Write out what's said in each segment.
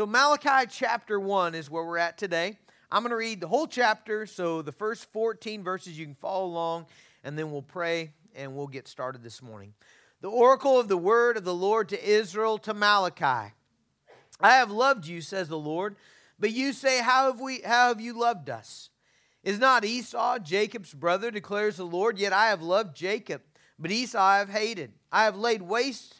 So, Malachi chapter 1 is where we're at today. I'm going to read the whole chapter, so the first 14 verses you can follow along, and then we'll pray and we'll get started this morning. The oracle of the word of the Lord to Israel to Malachi. I have loved you, says the Lord, but you say, How have we how have you loved us? Is not Esau Jacob's brother, declares the Lord, yet I have loved Jacob, but Esau I have hated. I have laid waste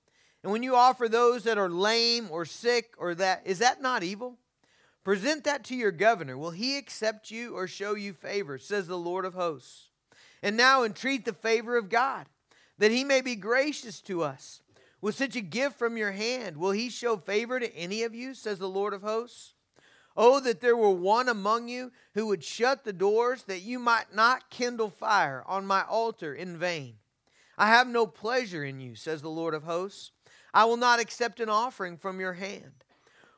And when you offer those that are lame or sick or that, is that not evil? Present that to your governor. Will he accept you or show you favor, says the Lord of hosts? And now entreat the favor of God, that he may be gracious to us. With such a gift from your hand, will he show favor to any of you, says the Lord of hosts? Oh, that there were one among you who would shut the doors, that you might not kindle fire on my altar in vain. I have no pleasure in you, says the Lord of hosts. I will not accept an offering from your hand.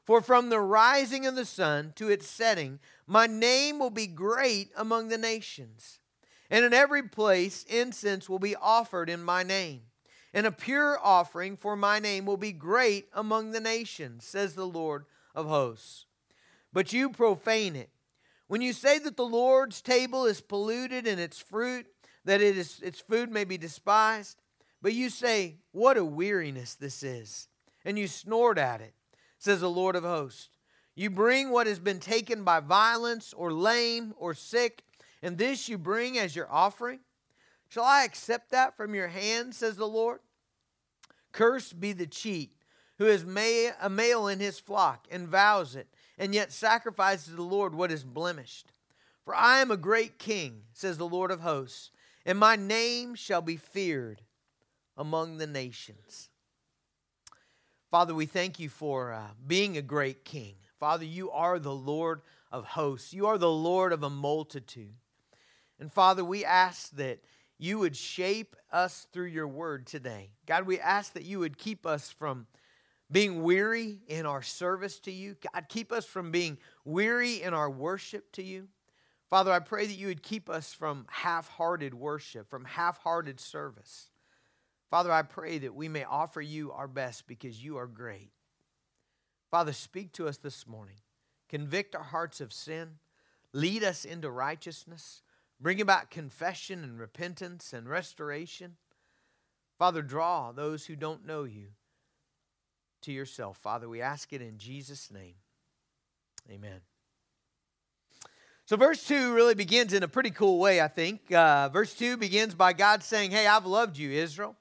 For from the rising of the sun to its setting, my name will be great among the nations. And in every place, incense will be offered in my name. And a pure offering for my name will be great among the nations, says the Lord of hosts. But you profane it. When you say that the Lord's table is polluted and its fruit, that it is, its food may be despised, but you say, What a weariness this is. And you snort at it, says the Lord of hosts. You bring what has been taken by violence, or lame, or sick, and this you bring as your offering? Shall I accept that from your hand, says the Lord? Cursed be the cheat who has a male in his flock and vows it, and yet sacrifices to the Lord what is blemished. For I am a great king, says the Lord of hosts, and my name shall be feared among the nations. Father, we thank you for uh, being a great king. Father, you are the Lord of hosts, you are the Lord of a multitude. And Father, we ask that you would shape us through your word today. God, we ask that you would keep us from being weary in our service to you. God, keep us from being weary in our worship to you. Father, I pray that you would keep us from half hearted worship, from half hearted service. Father, I pray that we may offer you our best because you are great. Father, speak to us this morning. Convict our hearts of sin. Lead us into righteousness. Bring about confession and repentance and restoration. Father, draw those who don't know you to yourself. Father, we ask it in Jesus' name. Amen. So, verse 2 really begins in a pretty cool way, I think. Uh, verse 2 begins by God saying, Hey, I've loved you, Israel.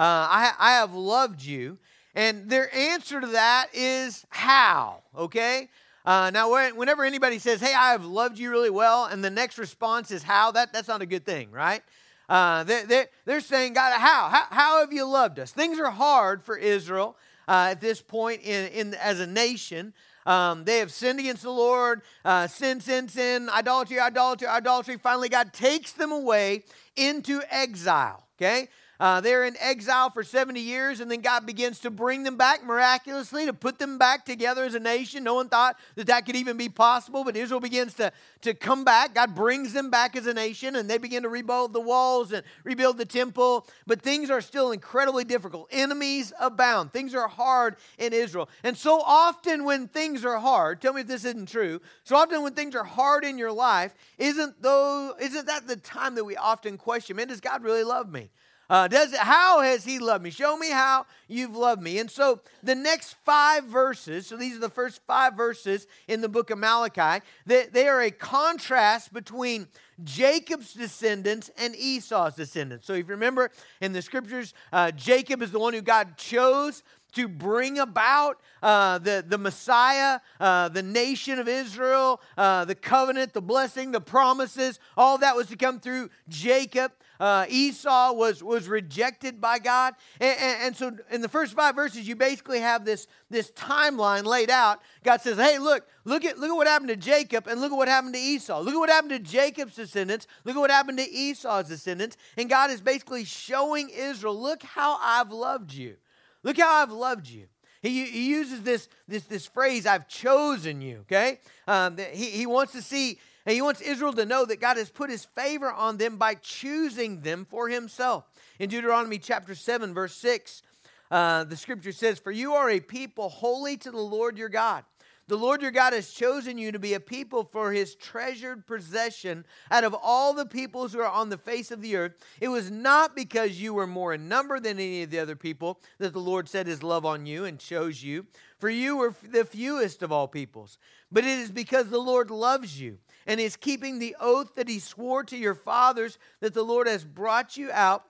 Uh, I, I have loved you. And their answer to that is how, okay? Uh, now, whenever anybody says, hey, I have loved you really well, and the next response is how, that, that's not a good thing, right? Uh, they, they, they're saying, God, how? how? How have you loved us? Things are hard for Israel uh, at this point in, in, as a nation. Um, they have sinned against the Lord, uh, sin, sin, sin, idolatry, idolatry, idolatry. Finally, God takes them away into exile. Okay? Uh, they're in exile for 70 years, and then God begins to bring them back miraculously to put them back together as a nation. No one thought that that could even be possible, but Israel begins to, to come back. God brings them back as a nation, and they begin to rebuild the walls and rebuild the temple. But things are still incredibly difficult. Enemies abound. Things are hard in Israel. And so often, when things are hard, tell me if this isn't true. So often, when things are hard in your life, isn't, though, isn't that the time that we often question, man, does God really love me? Uh, does it, how has he loved me? Show me how you've loved me. And so the next five verses, so these are the first five verses in the book of Malachi, they, they are a contrast between Jacob's descendants and Esau's descendants. So if you remember in the scriptures, uh, Jacob is the one who God chose to bring about uh, the, the Messiah, uh, the nation of Israel, uh, the covenant, the blessing, the promises, all that was to come through Jacob. Uh, Esau was, was rejected by God. And, and, and, so in the first five verses, you basically have this, this timeline laid out. God says, hey, look, look at, look at what happened to Jacob and look at what happened to Esau. Look at what happened to Jacob's descendants. Look at what happened to Esau's descendants. And God is basically showing Israel, look how I've loved you. Look how I've loved you. He, he uses this, this, this phrase, I've chosen you, okay? Um, he, he wants to see, he wants Israel to know that God has put his favor on them by choosing them for himself. In Deuteronomy chapter 7, verse 6, uh, the scripture says, For you are a people holy to the Lord your God. The Lord your God has chosen you to be a people for his treasured possession out of all the peoples who are on the face of the earth. It was not because you were more in number than any of the other people that the Lord set his love on you and chose you, for you were the fewest of all peoples. But it is because the Lord loves you and is keeping the oath that he swore to your fathers that the Lord has brought you out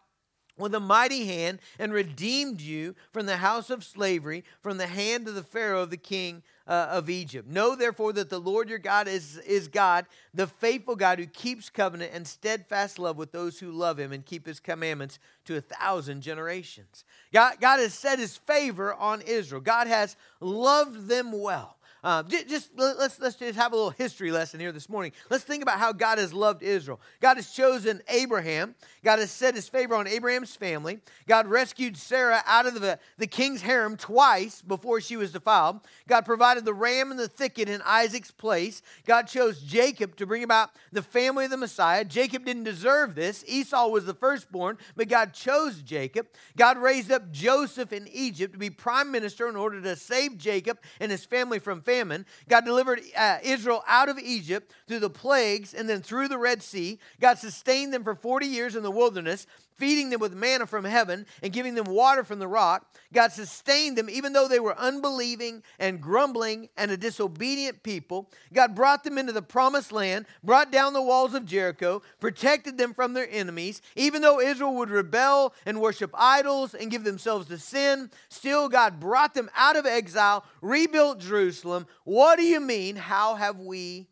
with a mighty hand and redeemed you from the house of slavery, from the hand of the Pharaoh, the king uh, of Egypt. Know therefore that the Lord your God is, is God, the faithful God who keeps covenant and steadfast love with those who love him and keep his commandments to a thousand generations. God, God has set his favor on Israel, God has loved them well. Uh, just let's let's just have a little history lesson here this morning. Let's think about how God has loved Israel. God has chosen Abraham. God has set His favor on Abraham's family. God rescued Sarah out of the, the king's harem twice before she was defiled. God provided the ram in the thicket in Isaac's place. God chose Jacob to bring about the family of the Messiah. Jacob didn't deserve this. Esau was the firstborn, but God chose Jacob. God raised up Joseph in Egypt to be prime minister in order to save Jacob and his family from famine. God delivered uh, Israel out of Egypt through the plagues and then through the Red Sea. God sustained them for 40 years in the wilderness feeding them with manna from heaven and giving them water from the rock. God sustained them even though they were unbelieving and grumbling and a disobedient people. God brought them into the promised land, brought down the walls of Jericho, protected them from their enemies. Even though Israel would rebel and worship idols and give themselves to sin, still God brought them out of exile, rebuilt Jerusalem. What do you mean? How have we,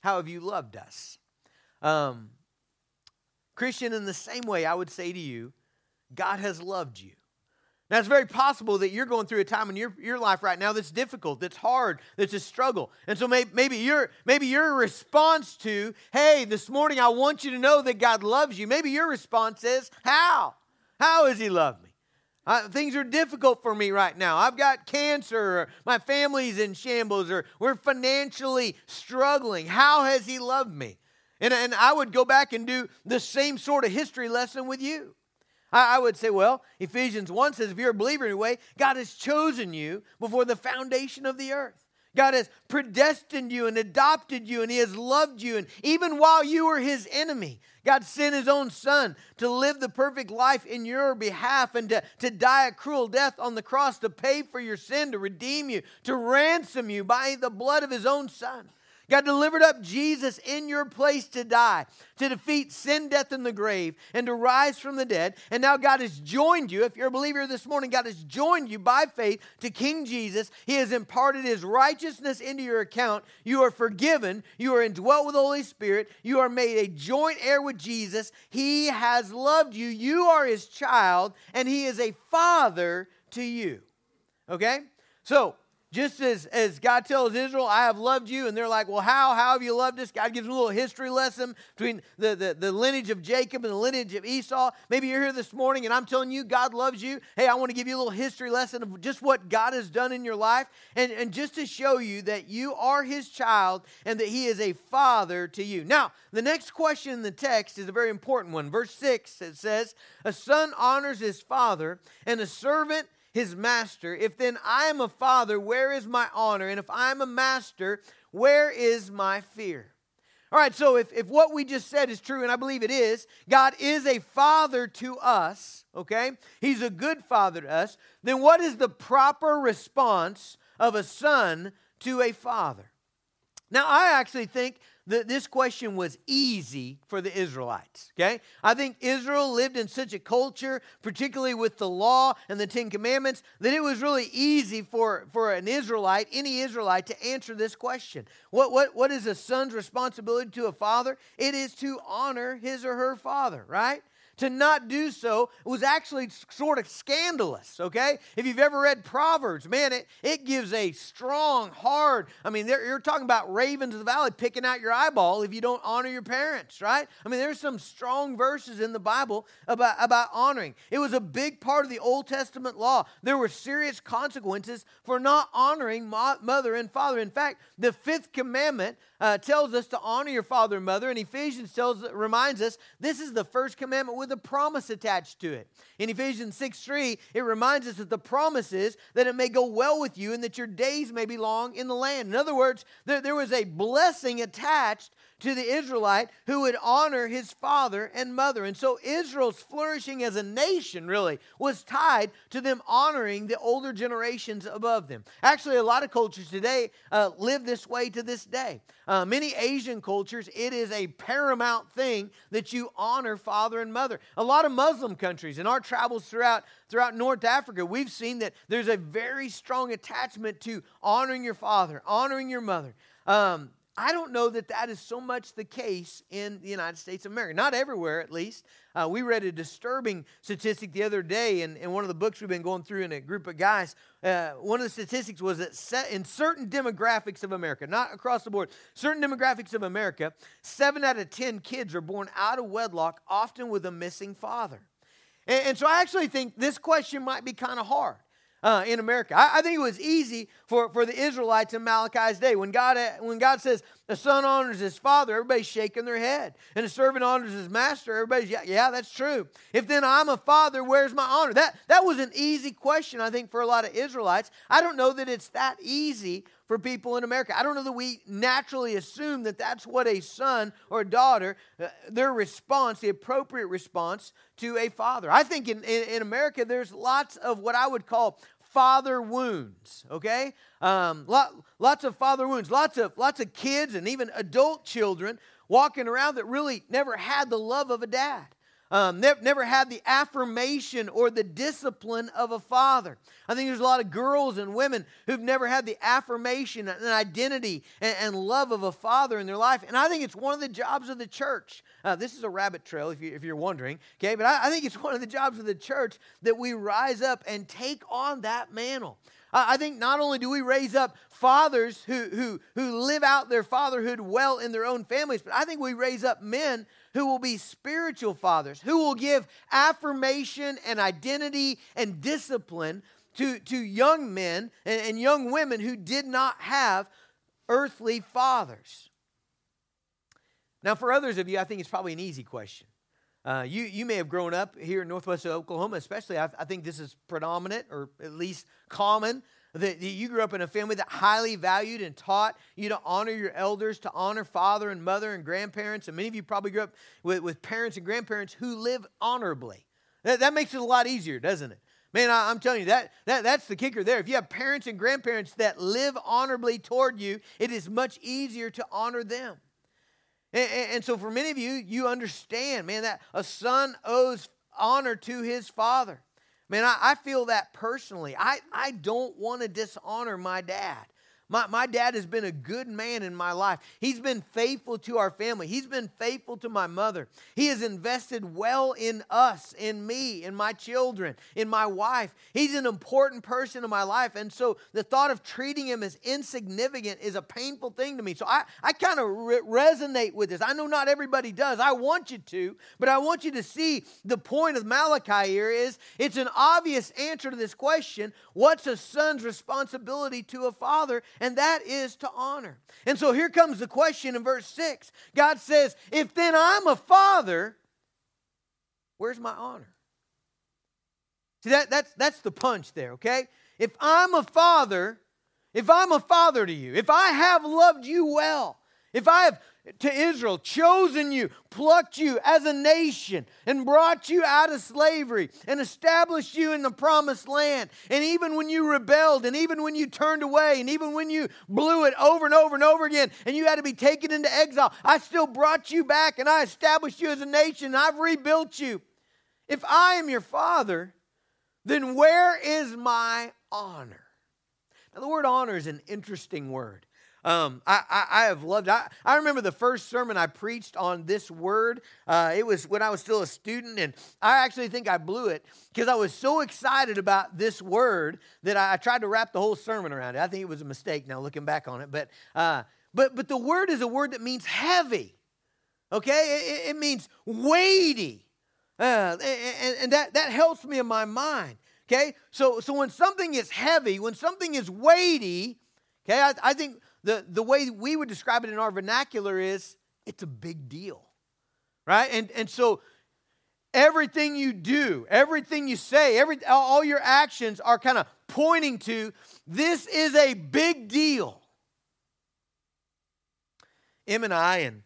how have you loved us? Um, Christian, in the same way, I would say to you, God has loved you. Now, it's very possible that you're going through a time in your, your life right now that's difficult, that's hard, that's a struggle. And so maybe, maybe, your, maybe your response to, hey, this morning I want you to know that God loves you, maybe your response is, how? How has He loved me? Things are difficult for me right now. I've got cancer, or my family's in shambles, or we're financially struggling. How has He loved me? And, and I would go back and do the same sort of history lesson with you. I, I would say, well, Ephesians 1 says, if you're a believer anyway, God has chosen you before the foundation of the earth. God has predestined you and adopted you, and He has loved you. And even while you were His enemy, God sent His own Son to live the perfect life in your behalf and to, to die a cruel death on the cross to pay for your sin, to redeem you, to ransom you by the blood of His own Son. God delivered up Jesus in your place to die, to defeat sin, death, and the grave, and to rise from the dead. And now God has joined you. If you're a believer this morning, God has joined you by faith to King Jesus. He has imparted his righteousness into your account. You are forgiven. You are indwelt with the Holy Spirit. You are made a joint heir with Jesus. He has loved you. You are his child, and he is a father to you. Okay? So, just as, as God tells Israel, I have loved you, and they're like, well, how? How have you loved us? God gives them a little history lesson between the, the, the lineage of Jacob and the lineage of Esau. Maybe you're here this morning and I'm telling you God loves you. Hey, I want to give you a little history lesson of just what God has done in your life, and, and just to show you that you are his child and that he is a father to you. Now, the next question in the text is a very important one. Verse 6, it says, A son honors his father, and a servant his master. If then I am a father, where is my honor? And if I am a master, where is my fear? All right, so if, if what we just said is true, and I believe it is, God is a father to us, okay? He's a good father to us, then what is the proper response of a son to a father? Now, I actually think this question was easy for the Israelites. Okay? I think Israel lived in such a culture, particularly with the law and the Ten Commandments, that it was really easy for, for an Israelite, any Israelite, to answer this question. What, what, what is a son's responsibility to a father? It is to honor his or her father, right? To not do so was actually sort of scandalous, okay? If you've ever read Proverbs, man, it, it gives a strong, hard, I mean, you're talking about ravens of the valley picking out your eyeball if you don't honor your parents, right? I mean, there's some strong verses in the Bible about, about honoring. It was a big part of the Old Testament law. There were serious consequences for not honoring mother and father. In fact, the fifth commandment uh, tells us to honor your father and mother, and Ephesians tells, reminds us this is the first commandment with a promise attached to it. In Ephesians 6 3, it reminds us that the promise is that it may go well with you and that your days may be long in the land. In other words, there, there was a blessing attached to the Israelite who would honor his father and mother. And so Israel's flourishing as a nation really was tied to them honoring the older generations above them. Actually, a lot of cultures today uh, live this way to this day. Uh, many Asian cultures, it is a paramount thing that you honor father and mother. A lot of Muslim countries, in our travels throughout, throughout North Africa, we've seen that there's a very strong attachment to honoring your father, honoring your mother. Um, I don't know that that is so much the case in the United States of America. Not everywhere, at least. Uh, we read a disturbing statistic the other day in, in one of the books we've been going through in a group of guys. Uh, one of the statistics was that in certain demographics of America, not across the board, certain demographics of America, seven out of 10 kids are born out of wedlock, often with a missing father. And, and so I actually think this question might be kind of hard uh, in America. I, I, think it was easy for, for the Israelites in Malachi's day. When God, when God says the son honors his father, everybody's shaking their head. And the servant honors his master, everybody's, yeah, yeah, that's true. If then I'm a father, where's my honor? That, that was an easy question, I think, for a lot of Israelites. I don't know that it's that easy for people in America. I don't know that we naturally assume that that's what a son or a daughter, uh, their response, the appropriate response to a father. I think in, in, in America, there's lots of what I would call father wounds, okay? Um, lot, lots of father wounds, lots of, lots of kids and even adult children walking around that really never had the love of a dad um, never, never had the affirmation or the discipline of a father. I think there's a lot of girls and women who've never had the affirmation and identity and, and love of a father in their life. And I think it's one of the jobs of the church. Uh, this is a rabbit trail, if, you, you're wondering, okay? But I, I think it's one of the jobs of the church that we rise up and take on that mantle. I think not only do we raise up fathers who, who, who live out their fatherhood well in their own families, but I think we raise up men who will be spiritual fathers, who will give affirmation and identity and discipline to, to young men and, and young women who did not have earthly fathers. Now, for others of you, I think it's probably an easy question. Uh, you, you may have grown up here in northwest Oklahoma, especially. I, I think this is predominant or at least common that you grew up in a family that highly valued and taught you to honor your elders, to honor father and mother and grandparents. And many of you probably grew up with, with parents and grandparents who live honorably. That, that makes it a lot easier, doesn't it? Man, I, am telling you, that, that, that's the kicker there. If you have parents and grandparents that live honorably toward you, it is much easier to honor them. And, and, so for many of you, you understand, man, that a son owes honor to his father. Man, I, I feel that personally. I, I don't want to dishonor my dad. My, my dad has been a good man in my life. He's been faithful to our family. He's been faithful to my mother. He has invested well in us, in me, in my children, in my wife. He's an important person in my life. And so the thought of treating him as insignificant is a painful thing to me. So I, I kind of re- resonate with this. I know not everybody does. I want you to, but I want you to see the point of Malachi here is it's an obvious answer to this question what's a son's responsibility to a father? And that is to honor. And so here comes the question in verse 6. God says, If then I'm a father, where's my honor? See, that, that's, that's the punch there, okay? If I'm a father, if I'm a father to you, if I have loved you well, if I have to Israel, chosen you, plucked you as a nation, and brought you out of slavery, and established you in the promised land. And even when you rebelled, and even when you turned away, and even when you blew it over and over and over again, and you had to be taken into exile, I still brought you back, and I established you as a nation, and I've rebuilt you. If I am your father, then where is my honor? Now, the word honor is an interesting word. Um, I, I, I, have loved I, I remember the first sermon I preached on this word. Uh, it was when I was still a student, and I actually think I blew it because I was so excited about this word that I, I, tried to wrap the whole sermon around it. I think it was a mistake now looking back on it. But, uh, but, but the word is a word that means heavy, okay? It, it means weighty. Uh, and, and that, that helps me in my mind. Okay, so so when something is heavy, when something is weighty, okay, I, I think the, the way we would describe it in our vernacular is it's a big deal, right? And, and so everything you do, everything you say, every, all your actions are kind of pointing to this is a big deal. Em and I, and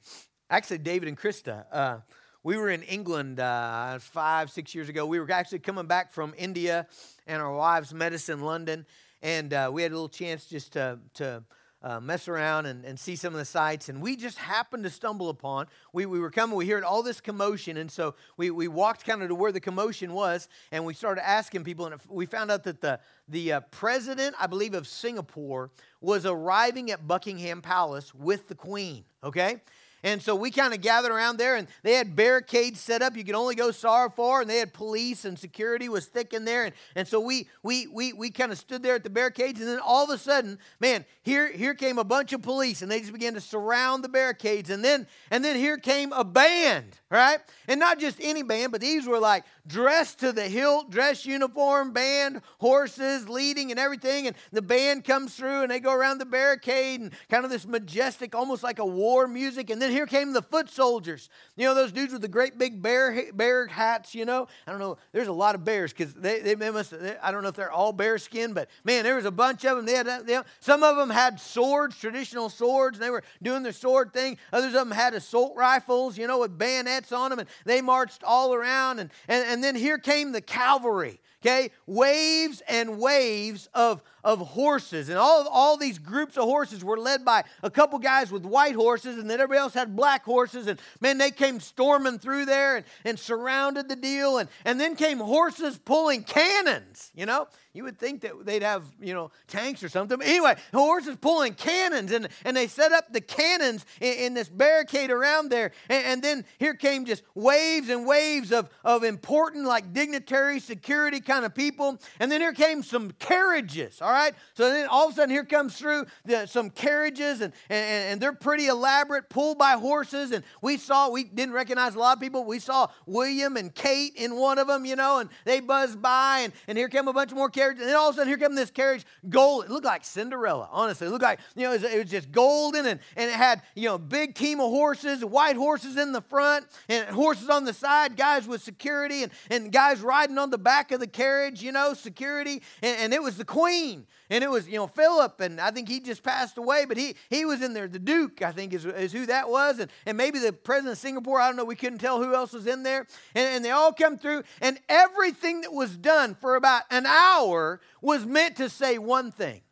actually David and Krista, uh, we were in England uh, five, six years ago. We were actually coming back from India, and our wives met us in London, and uh, we had a little chance just to, to uh, mess around and, and see some of the sights. And we just happened to stumble upon, we, we were coming, we heard all this commotion. And so we, we walked kind of to where the commotion was and we started asking people. And we found out that the, the uh, president, I believe, of Singapore was arriving at Buckingham Palace with the queen, okay? And so we kind of gathered around there, and they had barricades set up. You could only go so far, and they had police and security was thick in there. And, and so we we we we kind of stood there at the barricades, and then all of a sudden, man, here here came a bunch of police, and they just began to surround the barricades. And then and then here came a band, right? And not just any band, but these were like dressed to the hilt, dress uniform, band, horses leading, and everything. And the band comes through, and they go around the barricade, and kind of this majestic, almost like a war music. And then here came the foot soldiers. You know, those dudes with the great big bear, bear hats, you know? I don't know. There's a lot of bears because they, they, they, must, they, I don't know if they're all bear skin, but man, there was a bunch of them. They had, uh, they, some of them had swords, traditional swords, and they were doing their sword thing. Others of them had assault rifles, you know, with bayonets on them, and they marched all around. And, and, and then here came the cavalry okay waves and waves of, of horses and all, all these groups of horses were led by a couple guys with white horses and then everybody else had black horses and man they came storming through there and, and surrounded the deal and, and then came horses pulling cannons you know you would think that they'd have, you know, tanks or something. But anyway, horses pulling cannons, and, and they set up the cannons in, in this barricade around there. And, and, then here came just waves and waves of, of important, like dignitary, security kind of people. And then here came some carriages, all right? So then all of a sudden here comes through the, some carriages, and, and, and they're pretty elaborate, pulled by horses. And we saw, we didn't recognize a lot of people. We saw William and Kate in one of them, you know, and they buzzed by, and, and here came a bunch more carriage. And then all of a sudden, here comes this carriage, gold. It looked like Cinderella, honestly. It looked like, you know, it was, it was just golden and, and it had, you know, big team of horses, white horses in the front and horses on the side, guys with security and, and guys riding on the back of the carriage, you know, security. And, and it was the queen. And it was, you know, Philip, and I think he just passed away, but he, he was in there. The Duke, I think, is, is who that was. And, and maybe the president of Singapore, I don't know, we couldn't tell who else was in there. And, and they all come through, and everything that was done for about an hour was meant to say one thing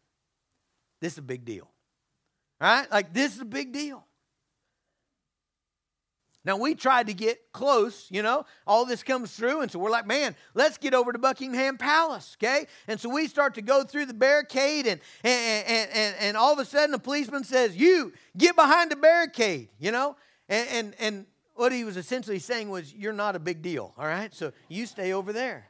this is a big deal. Right? Like, this is a big deal. Now, we tried to get close, you know, all this comes through, and so we're like, man, let's get over to Buckingham Palace, okay? And so we start to go through the barricade, and, and, and, and, and all of a sudden the policeman says, You get behind the barricade, you know? And, and, and what he was essentially saying was, You're not a big deal, all right? So you stay over there.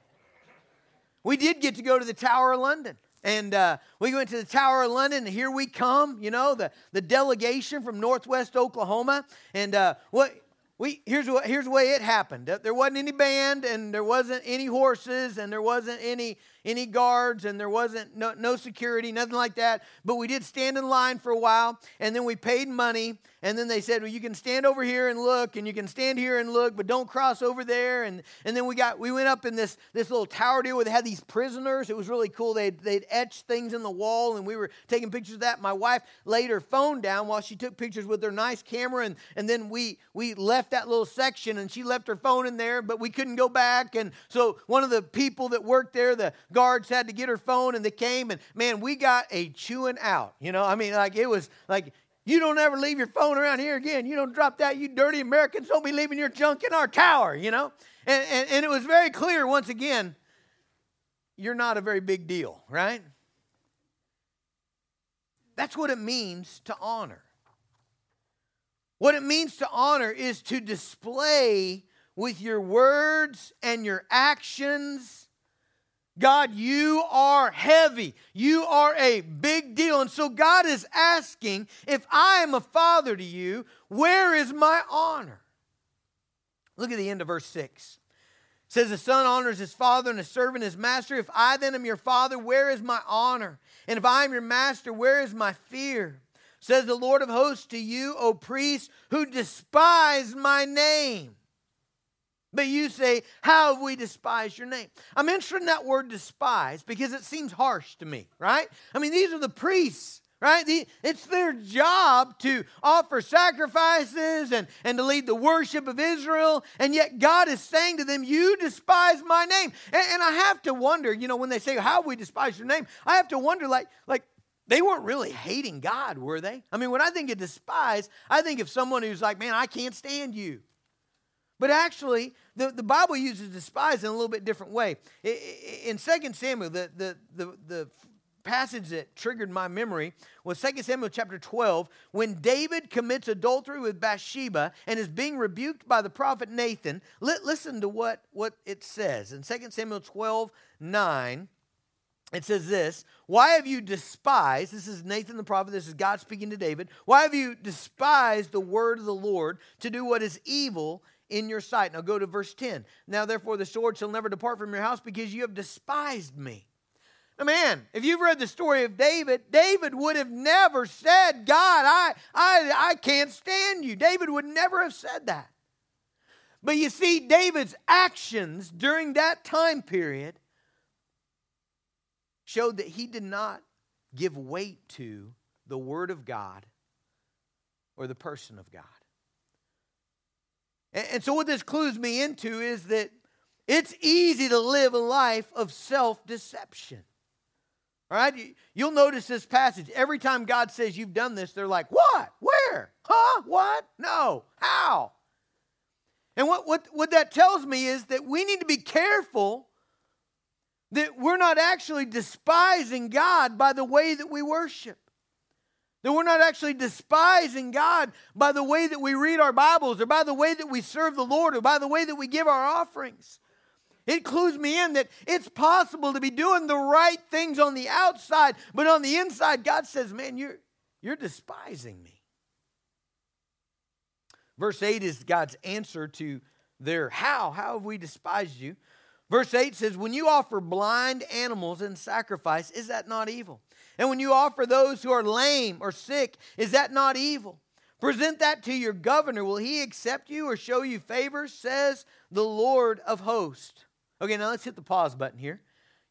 We did get to go to the Tower of London. And uh, we went to the Tower of London, and here we come, you know, the, the delegation from Northwest Oklahoma. And uh, what we here's what here's the way it happened. There wasn't any band, and there wasn't any horses, and there wasn't any any guards and there wasn't no, no security, nothing like that. But we did stand in line for a while and then we paid money. And then they said, well, you can stand over here and look and you can stand here and look, but don't cross over there. And, and then we got, we went up in this, this little tower deal where they had these prisoners. It was really cool. They'd, they'd etched things in the wall and we were taking pictures of that. My wife laid her phone down while she took pictures with her nice camera. And, and then we, we left that little section and she left her phone in there, but we couldn't go back. And so one of the people that worked there, the guards had to get her phone and they came and man, we got a chewing out. You know, I mean, like it was like, you don't ever leave your phone around here again. You don't drop that. You dirty Americans don't be leaving your junk in our tower, you know? And, and, and it was very clear once again, you're not a very big deal, right? That's what it means to honor. What it means to honor is to display with your words and your actions. God, you are heavy. You are a big deal. And so God is asking if I am a father to you, where is my honor? Look at the end of verse 6. It says, The son honors his father and the servant his master. If I then am your father, where is my honor? And if I am your master, where is my fear? Says the Lord of hosts to you, O priests, who despise my name. But you say, How have we despised your name? I'm interested in that word despise because it seems harsh to me, right? I mean, these are the priests, right? it's their job to offer sacrifices and, and to lead the worship of Israel. And yet God is saying to them, You despise my name. And, and I have to wonder, you know, when they say, How we despise your name? I have to wonder, like, like, they weren't really hating God, were they? I mean, when I think of despise, I think of someone who's like, man, I can't stand you. But actually, the, the Bible uses despise in a little bit different way. In 2 Samuel, the, the, the, the passage that triggered my memory was 2 Samuel chapter 12, when David commits adultery with Bathsheba and is being rebuked by the prophet Nathan. listen to what, what it says. In 2 Samuel 12, 9, it says this Why have you despised? This is Nathan the prophet, this is God speaking to David. Why have you despised the word of the Lord to do what is evil in your sight? Now go to verse 10. Now therefore the sword shall never depart from your house because you have despised me. Now, man, if you've read the story of David, David would have never said, God, I, I, I can't stand you. David would never have said that. But you see, David's actions during that time period showed that he did not give weight to the Word of God or the person of God. And, so, what this clues me into is that it's easy to live a life of self deception. All right? You'll notice this passage. Every time God says you've done this, they're like, What? Where? Huh? What? No. How? And what, what, what that tells me is that we need to be careful that we're not actually despising God by the way that we worship. That we're not actually despising God by the way that we read our Bibles or by the way that we serve the Lord or by the way that we give our offerings. It clues me in that it's possible to be doing the right things on the outside, but on the inside, God says, Man, you're, you're despising me. Verse 8 is God's answer to their how. How have we despised you? Verse 8 says, When you offer blind animals in sacrifice, is that not evil? And when you offer those who are lame or sick, is that not evil? Present that to your governor. Will he accept you or show you favor? Says the Lord of hosts. Okay, now let's hit the pause button here.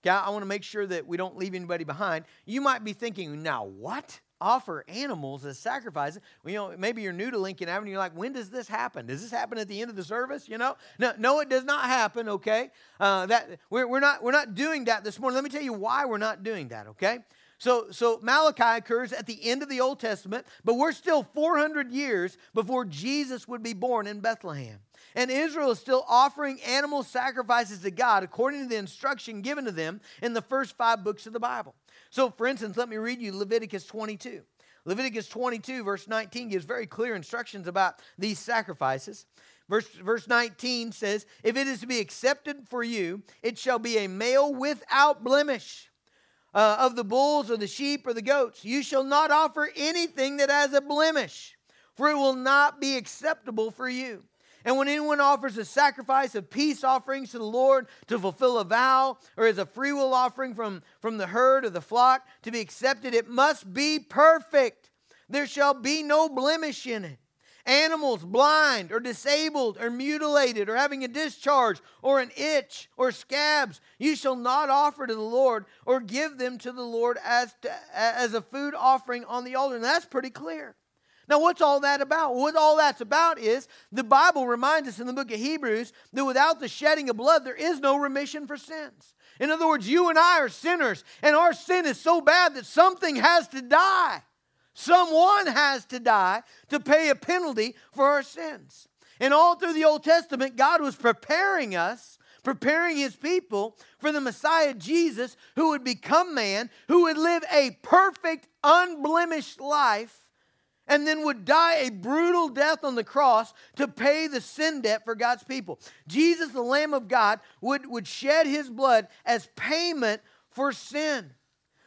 Okay, I want to make sure that we don't leave anybody behind. You might be thinking, now what? Offer animals as sacrifices. You know, maybe you're new to Lincoln Avenue. You're like, when does this happen? Does this happen at the end of the service? You know, no, no, it does not happen. Okay, uh, that we're, we're not we're not doing that this morning. Let me tell you why we're not doing that. Okay. So, so Malachi occurs at the end of the Old Testament, but we're still 400 years before Jesus would be born in Bethlehem. And Israel is still offering animal sacrifices to God according to the instruction given to them in the first five books of the Bible. So, for instance, let me read you Leviticus 22. Leviticus 22, verse 19, gives very clear instructions about these sacrifices. Verse, verse 19 says, If it is to be accepted for you, it shall be a male without blemish uh, of the bulls or the sheep or the goats. You shall not offer anything that has a blemish, for it will not be acceptable for you. And when anyone offers a sacrifice of peace offerings to the Lord to fulfill a vow, or as a freewill offering from, from the herd or the flock to be accepted, it must be perfect. There shall be no blemish in it animals blind or disabled or mutilated or having a discharge or an itch or scabs, you shall not offer to the Lord or give them to the Lord as, to, as a food offering on the altar. And that's pretty clear. Now, what's all that about? What all that's about is the Bible reminds us in the book of Hebrews that without the shedding of blood, there is no remission for sins. In other words, you and I are sinners, and our sin is so bad that something has to die. Someone has to die to pay a penalty for our sins. And all through the Old Testament, God was preparing us, preparing his people for the Messiah Jesus, who would become man, who would live a perfect, unblemished life, and then would die a brutal death on the cross to pay the sin debt for God's people. Jesus, the Lamb of God, would, would shed his blood as payment for sin.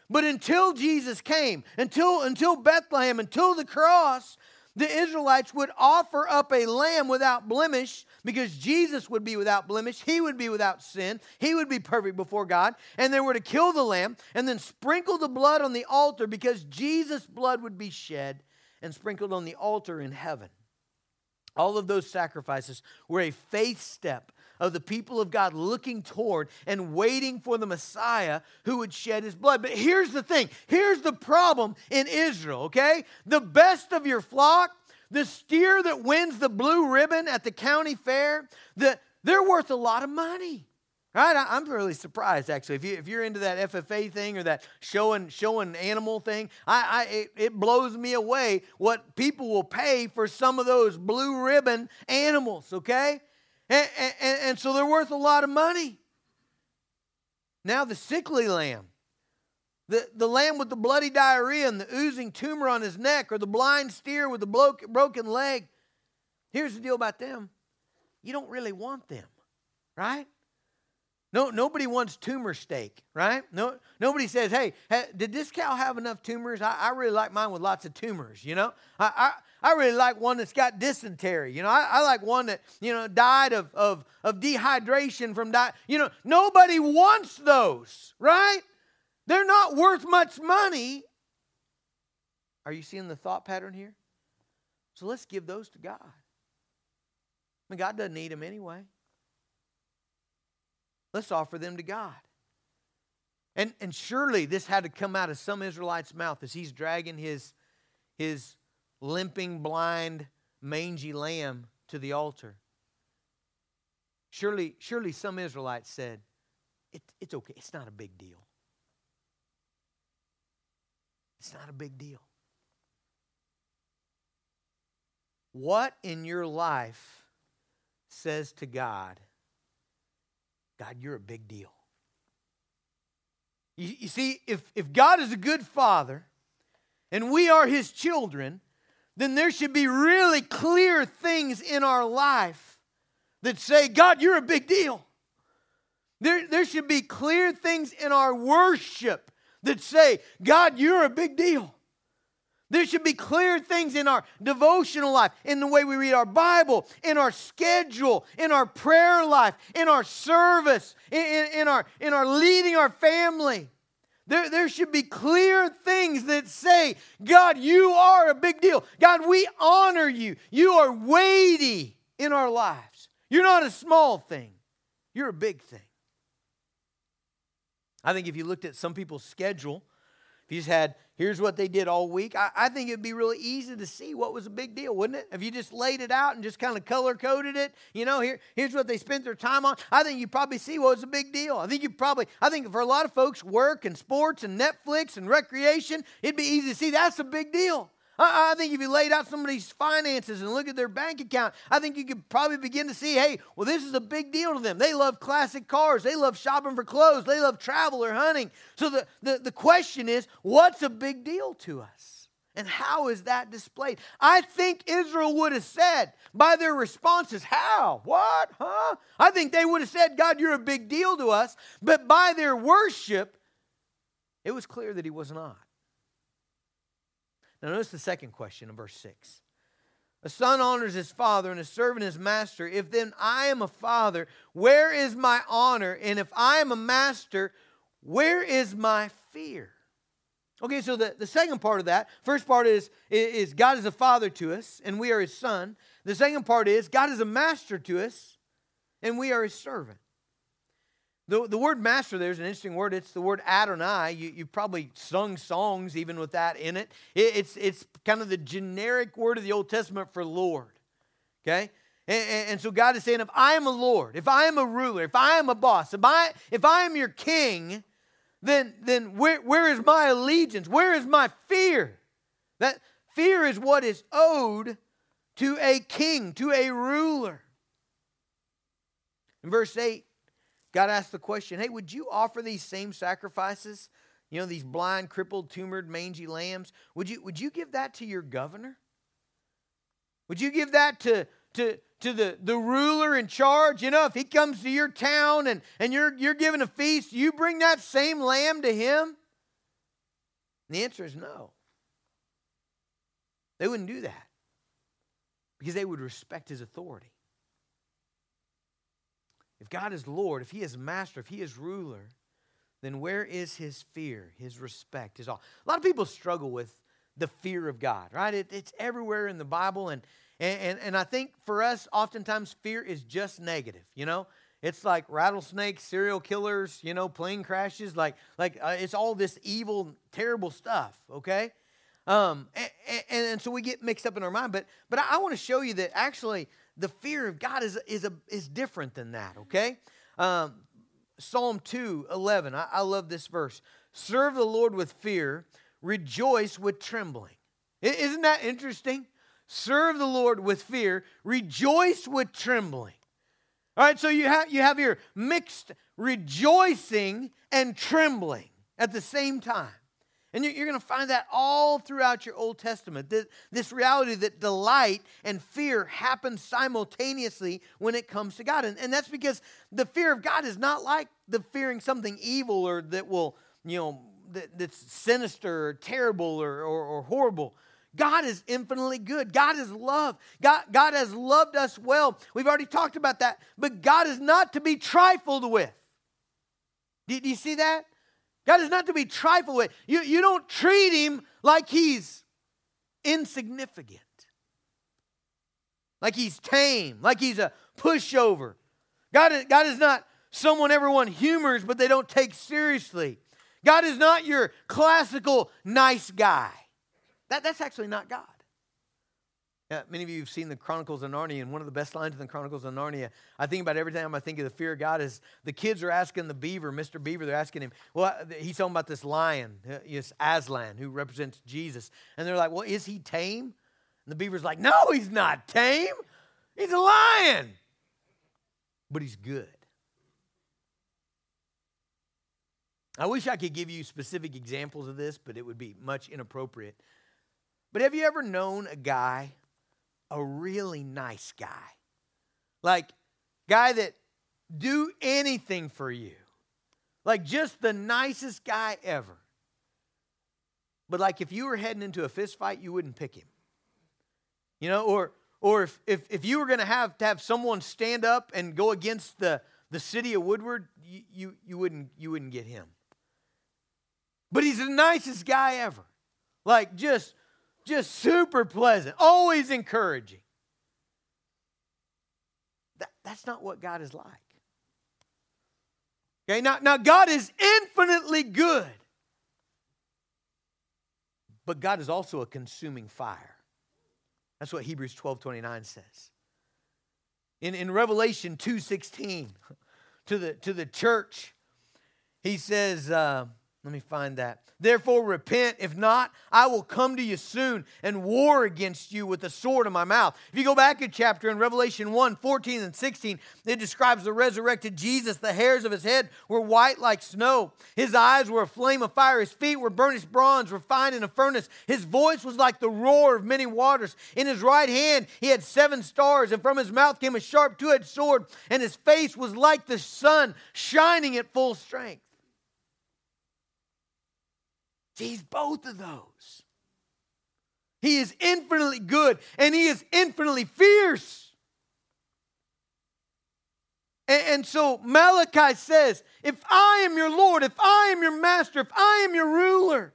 But until Jesus came, until, until Bethlehem, until the cross, the Israelites would offer up a lamb without blemish because Jesus would be without blemish. He would be without sin. He would be perfect before God. And they were to kill the lamb and then sprinkle the blood on the altar because Jesus' blood would be shed and sprinkled on the altar in heaven. All of those sacrifices were a faith step of the people of God looking toward and waiting for the Messiah who would shed his blood. But here's the thing here's the problem in Israel, okay? The best of your flock, the steer that wins the blue ribbon at the county fair, the, they're worth a lot of money. Right? I, am really surprised actually. If, you, if you're into that FFA thing or that showing showing animal thing, I, I it, it blows me away what people will pay for some of those blue ribbon animals. Okay, and, and, and so they're worth a lot of money. Now, the sickly lamb, the, the lamb with the bloody diarrhea and the oozing tumor on his neck, or the blind steer with the broken leg. Here's the deal about them you don't really want them, right? No, nobody wants tumor steak, right? No, nobody says, "Hey, did this cow have enough tumors? I, I really like mine with lots of tumors." You know, I, I, I really like one that's got dysentery. You know, I, I like one that you know died of of of dehydration from diet. You know, nobody wants those, right? They're not worth much money. Are you seeing the thought pattern here? So let's give those to God. I mean, God doesn't need them anyway. Let's offer them to God. And, and surely this had to come out of some Israelite's mouth as he's dragging his, his limping, blind, mangy lamb to the altar. Surely, surely some Israelites said, it, It's okay, it's not a big deal. It's not a big deal. What in your life says to God, God, you're a big deal. You, you see, if, if God is a good father and we are his children, then there should be really clear things in our life that say, God, you're a big deal. There, there should be clear things in our worship that say, God, you're a big deal. There should be clear things in our devotional life, in the way we read our Bible, in our schedule, in our prayer life, in our service, in, in, in our, in our leading our family. There, there should be clear things that say, God, you are a big deal. God, we honor you. You are weighty in our lives. You're not a small thing, you're a big thing. I think if you looked at some people's schedule, if you just had here's what they did all week. I, I, think it'd be really easy to see what was a big deal, wouldn't it? If you just laid it out and just kind of color coded it, you know, here, here's what they spent their time on. I think you probably see what was a big deal. I think you probably, I think for a lot of folks, work and sports and Netflix and recreation, it'd be easy to see that's a big deal. I, I think if you laid out somebody's finances and look at their bank account, I think you could probably begin to see, hey, well, this is a big deal to them. They love classic cars. They love shopping for clothes. They love travel or hunting. So the, the, the question is, what's a big deal to us? And how is that displayed? I think Israel would have said by their responses, How? What? Huh? I think they would have said, God, you're a big deal to us. But by their worship, it was clear that he was not. Now, notice the second question in verse 6. A son honors his father and a servant his master. If then I am a father, where is my honor? And if I am a master, where is my fear? Okay, so the, the second part of that, first part is, is God is a father to us and we are his son. The second part is God is a master to us and we are his servant. The, the word master there is an interesting word. It's the word Adonai. You, you've probably sung songs even with that in it. it. It's, it's kind of the generic word of the Old Testament for Lord. Okay? And, and, so God is saying, if I am a Lord, if I am a ruler, if I am a boss, if I, if I am your king, then, then where, where is my allegiance? Where is my fear? That fear is what is owed to a king, to a ruler. In verse 8, God asked the question Hey, would you offer these same sacrifices? You know, these blind, crippled, tumored, mangy lambs. Would you, would you give that to your governor? Would you give that to, to, to the, the ruler in charge? You know, if he comes to your town and, and you're, you're giving a feast, you bring that same lamb to him? And the answer is no. They wouldn't do that because they would respect his authority. If God is Lord, if He is Master, if He is ruler, then where is His fear, His respect, His all? A lot of people struggle with the fear of God, right? It, it's everywhere in the Bible. And, and, and I think for us, oftentimes fear is just negative, you know? It's like rattlesnakes, serial killers, you know, plane crashes, like, like uh, it's all this evil, terrible stuff, okay? Um, and, and, and, so we get mixed up in our mind. But, but I, I want to show you that actually the fear of God is, is, a, is different than that, okay? Um, Psalm 2 11, I, I love this verse. Serve the Lord with fear, rejoice with trembling. Isn't that interesting? Serve the Lord with fear, rejoice with trembling. All right, so you have you have here mixed rejoicing and trembling at the same time. And you're going to find that all throughout your Old Testament. This reality that delight and fear happen simultaneously when it comes to God. And that's because the fear of God is not like the fearing something evil or that will, you know, that's sinister or terrible or, or, or horrible. God is infinitely good. God is love. God, God has loved us well. We've already talked about that. But God is not to be trifled with. Do, do you see that? God is not to be trifled with. You, you don't treat him like he's insignificant, like he's tame, like he's a pushover. God is, God is not someone everyone humors, but they don't take seriously. God is not your classical nice guy. That, that's actually not God. Many of you have seen the Chronicles of Narnia, and one of the best lines in the Chronicles of Narnia, I think about every time I think of the fear of God, is the kids are asking the beaver, Mr. Beaver, they're asking him, well, he's talking about this lion, uh, yes, Aslan, who represents Jesus. And they're like, well, is he tame? And the beaver's like, no, he's not tame. He's a lion. But he's good. I wish I could give you specific examples of this, but it would be much inappropriate. But have you ever known a guy a really nice guy. Like, guy that do anything for you. Like, just the nicest guy ever. But, like, if you were heading into a fist fight, you wouldn't pick him. You know, or, or if, if, if you were going to have to have someone stand up and go against the, the city of Woodward, you, you, you, wouldn't, you wouldn't get him. But he's the nicest guy ever. Like, just just super pleasant, always encouraging. That, that's not what God is like. Okay, now, now God is infinitely good. But God is also a consuming fire. That's what Hebrews 12 29 says. In, in Revelation 2 16, to the, to the church, he says, uh, let me find that. Therefore, repent. If not, I will come to you soon and war against you with the sword in my mouth. If you go back a chapter in Revelation 1 14 and 16, it describes the resurrected Jesus. The hairs of his head were white like snow. His eyes were a flame of fire. His feet were burnished bronze, refined in a furnace. His voice was like the roar of many waters. In his right hand, he had seven stars, and from his mouth came a sharp two edged sword, and his face was like the sun, shining at full strength. He's both of those. He is infinitely good and he is infinitely fierce. And, and, so Malachi says, If I am your Lord, if I am your master, if I am your ruler,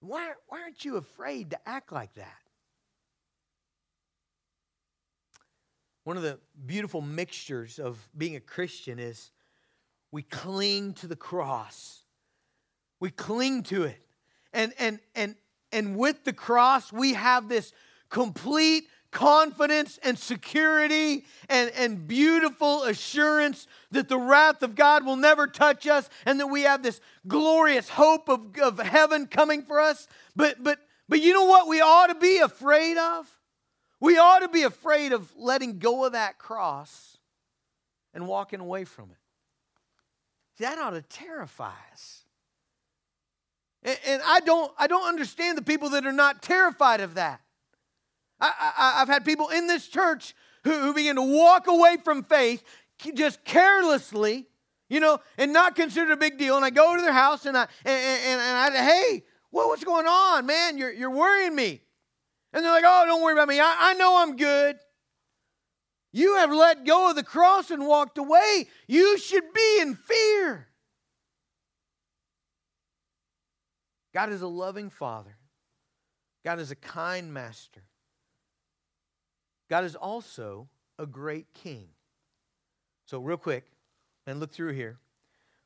why, why aren't you afraid to act like that? One of the beautiful mixtures of being a Christian is we cling to the cross. We cling to it. And and and and with the cross, we have this complete confidence and security and, and beautiful assurance that the wrath of God will never touch us and that we have this glorious hope of, of heaven coming for us. But, but, but you know what we ought to be afraid of? We ought to be afraid of letting go of that cross and walking away from it. That ought to terrify us. And, and I, don't, I don't understand the people that are not terrified of that. I, have had people in this church who, who begin to walk away from faith just carelessly, you know, and not consider a big deal. And I go to their house and I and, and, and I hey, well, what's going on, man? You're, you're worrying me. And they're like, oh, don't worry about me. I, I know I'm good. You have let go of the cross and walked away. You should be in fear. God is a loving Father. God is a kind Master. God is also a great king. So, real quick, and look through here.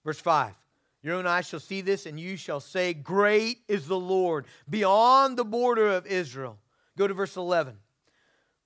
Verse 5 Your own eyes shall see this, and you shall say, Great is the Lord beyond the border of Israel. Go to verse 11.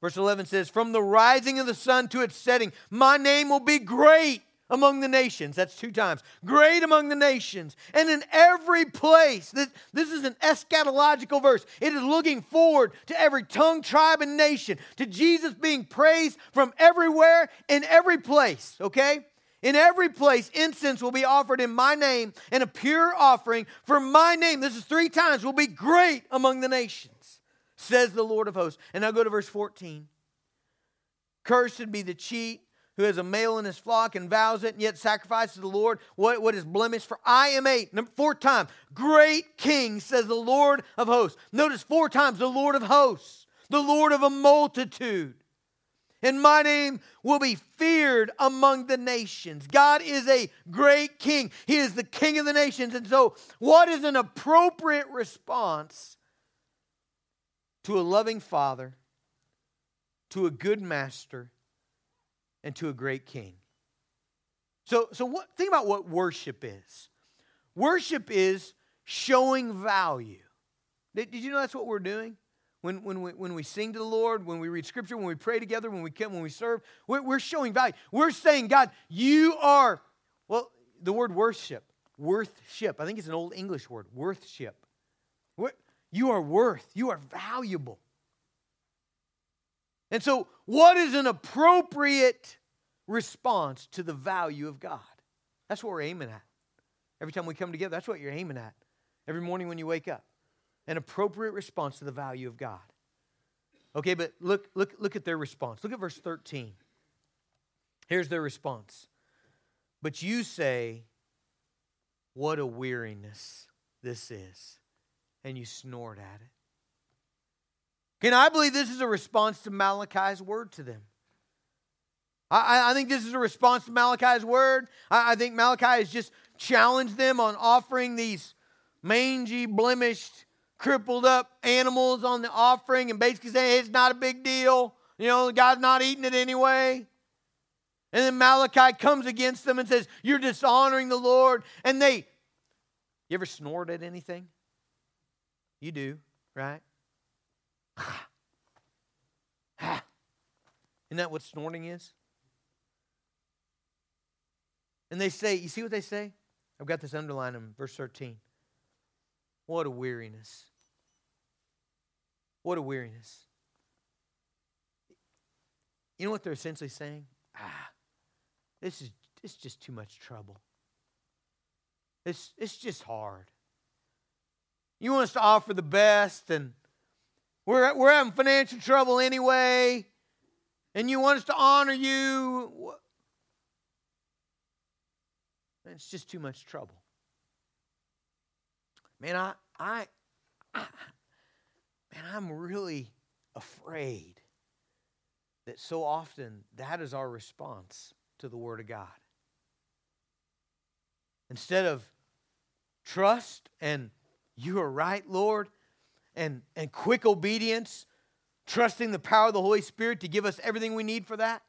Verse 11 says, From the rising of the sun to its setting, my name will be great among the nations. That's two times. Great among the nations. And in every place, this, this is an eschatological verse. It is looking forward to every tongue, tribe, and nation, to Jesus being praised from everywhere in every place, okay? In every place, incense will be offered in my name, and a pure offering for my name. This is three times, will be great among the nations, says the Lord of hosts. And now go to verse 14. Cursed be the cheat who has a male in his flock and vows it and yet sacrifices the Lord what, what is blemished. For I am eight. Number fourth time, great king, says the Lord of hosts. Notice four times, the Lord of hosts, the Lord of a multitude. And my name will be feared among the nations. God is a great king. He is the king of the nations. And so, what is an appropriate response to a loving father, to a good master, and to a great king. So, so what, think about what worship is. Worship is showing value. Did, did you know that's what we're doing? When, when, we, when we sing to the Lord, when we read scripture, when we pray together, when we come, when we serve, we're, we're showing value. We're saying, God, you are, well, the word worship, worthship. I think it's an old English word, worthship. You are worth, you are valuable. And so, what is an appropriate response to the value of God? That's what we're aiming at. Every time we come together, that's what you're aiming at. Every morning when you wake up, an appropriate response to the value of God. Okay, but look, look, look at their response. Look at verse 13. Here's their response. But you say, What a weariness this is. And you snort at it. Can I believe this is a response to Malachi's word to them? I, I think this is a response to Malachi's word. I, I think Malachi has just challenged them on offering these mangy, blemished, crippled up animals on the offering and basically saying it's not a big deal. You know, God's not eating it anyway. And then Malachi comes against them and says, You're dishonoring the Lord. And they, you ever snort at anything? You do, right? Isn't that what snorting is? And they say, you see what they say? I've got this underlined in verse 13. What a weariness. What a weariness. You know what they're essentially saying? Ah, this is it's just too much trouble. It's, it's just hard. You want us to offer the best and we're, we're having financial trouble anyway, and you want us to honor you. It's just too much trouble. Man, I, I, I, man, I'm really afraid that so often that is our response to the Word of God. Instead of trust and you are right, Lord, and, and quick obedience, trusting the power of the Holy Spirit to give us everything we need for that,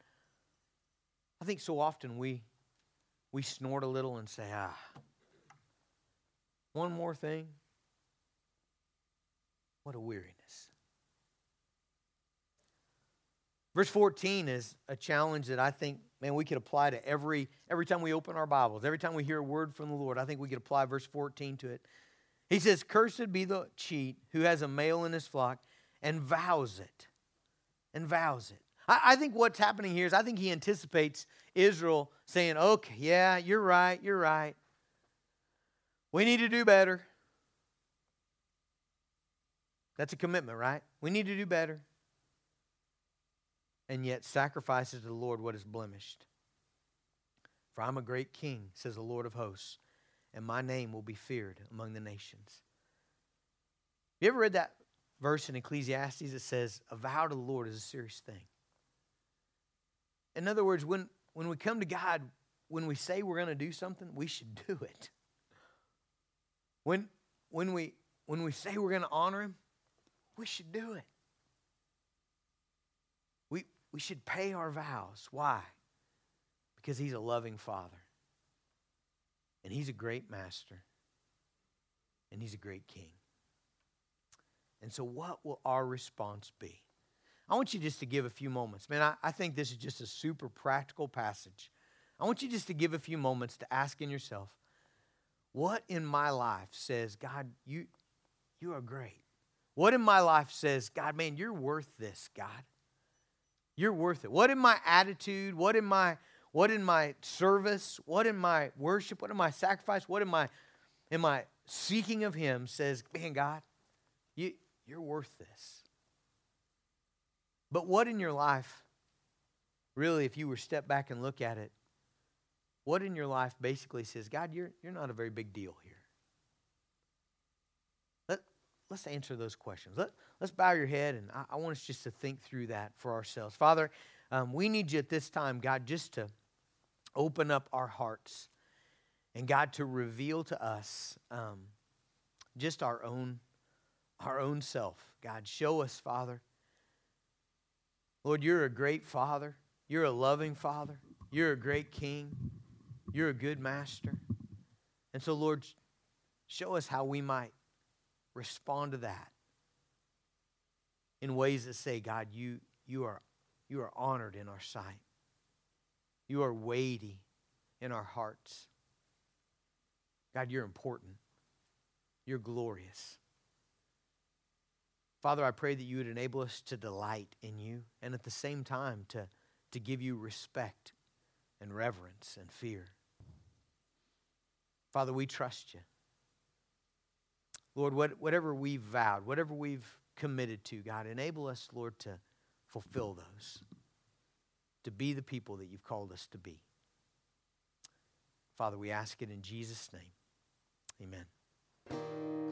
I think so often we, we snort a little and say, ah, one more thing. What a weariness. Verse 14 is a challenge that I think, man, we could apply to every every time we open our Bibles, every time we hear a word from the Lord. I think we could apply verse 14 to it. He says, Cursed be the cheat who has a male in his flock and vows it. And vows it. I, I think what's happening here is I think he anticipates Israel saying, Okay, yeah, you're right, you're right. We need to do better. That's a commitment, right? We need to do better and yet sacrifices to the Lord what is blemished. For I'm a great king, says the Lord of hosts, and my name will be feared among the nations. You ever read that verse in Ecclesiastes that says, A vow to the Lord is a serious thing? In other words, when, when we come to God, when we say we're going to do something, we should do it. When, when, we, when we say we're going to honor Him, we should do it. We we should pay our vows. Why? Because He's a loving Father. And He's a great Master. And He's a great King. And so, what will our response be? I want you just to give a few moments. Man, I, I think this is just a super practical passage. I want you just to give a few moments to ask in yourself, what in my life says, God, you, you are great? What in my life says, God, man, you're worth this, God? You're worth it. What in my attitude, what in my what in my service, what in my worship, what in my sacrifice, what in my in my seeking of him says, man, God, you, you're worth this. But what in your life, really, if you were step back and look at it, what in your life basically says, God, you're, you're not a very big deal here? Let, let's answer those questions. Let, let's bow your head, and I, I want us just to think through that for ourselves. Father, um, we need you at this time, God, just to open up our hearts and God to reveal to us um, just our own our own self. God, show us, Father. Lord, you're a great Father. You're a loving Father. You're a great King. You're a good Master. And so, Lord, show us how we might respond to that in ways that say, God, you, you, are, you are honored in our sight. You are weighty in our hearts. God, you're important. You're glorious. Father, I pray that you would enable us to delight in you and at the same time to, to give you respect and reverence and fear. Father, we trust you. Lord, what, whatever we've vowed, whatever we've committed to, God, enable us, Lord, to fulfill those, to be the people that you've called us to be. Father, we ask it in Jesus' name. Amen.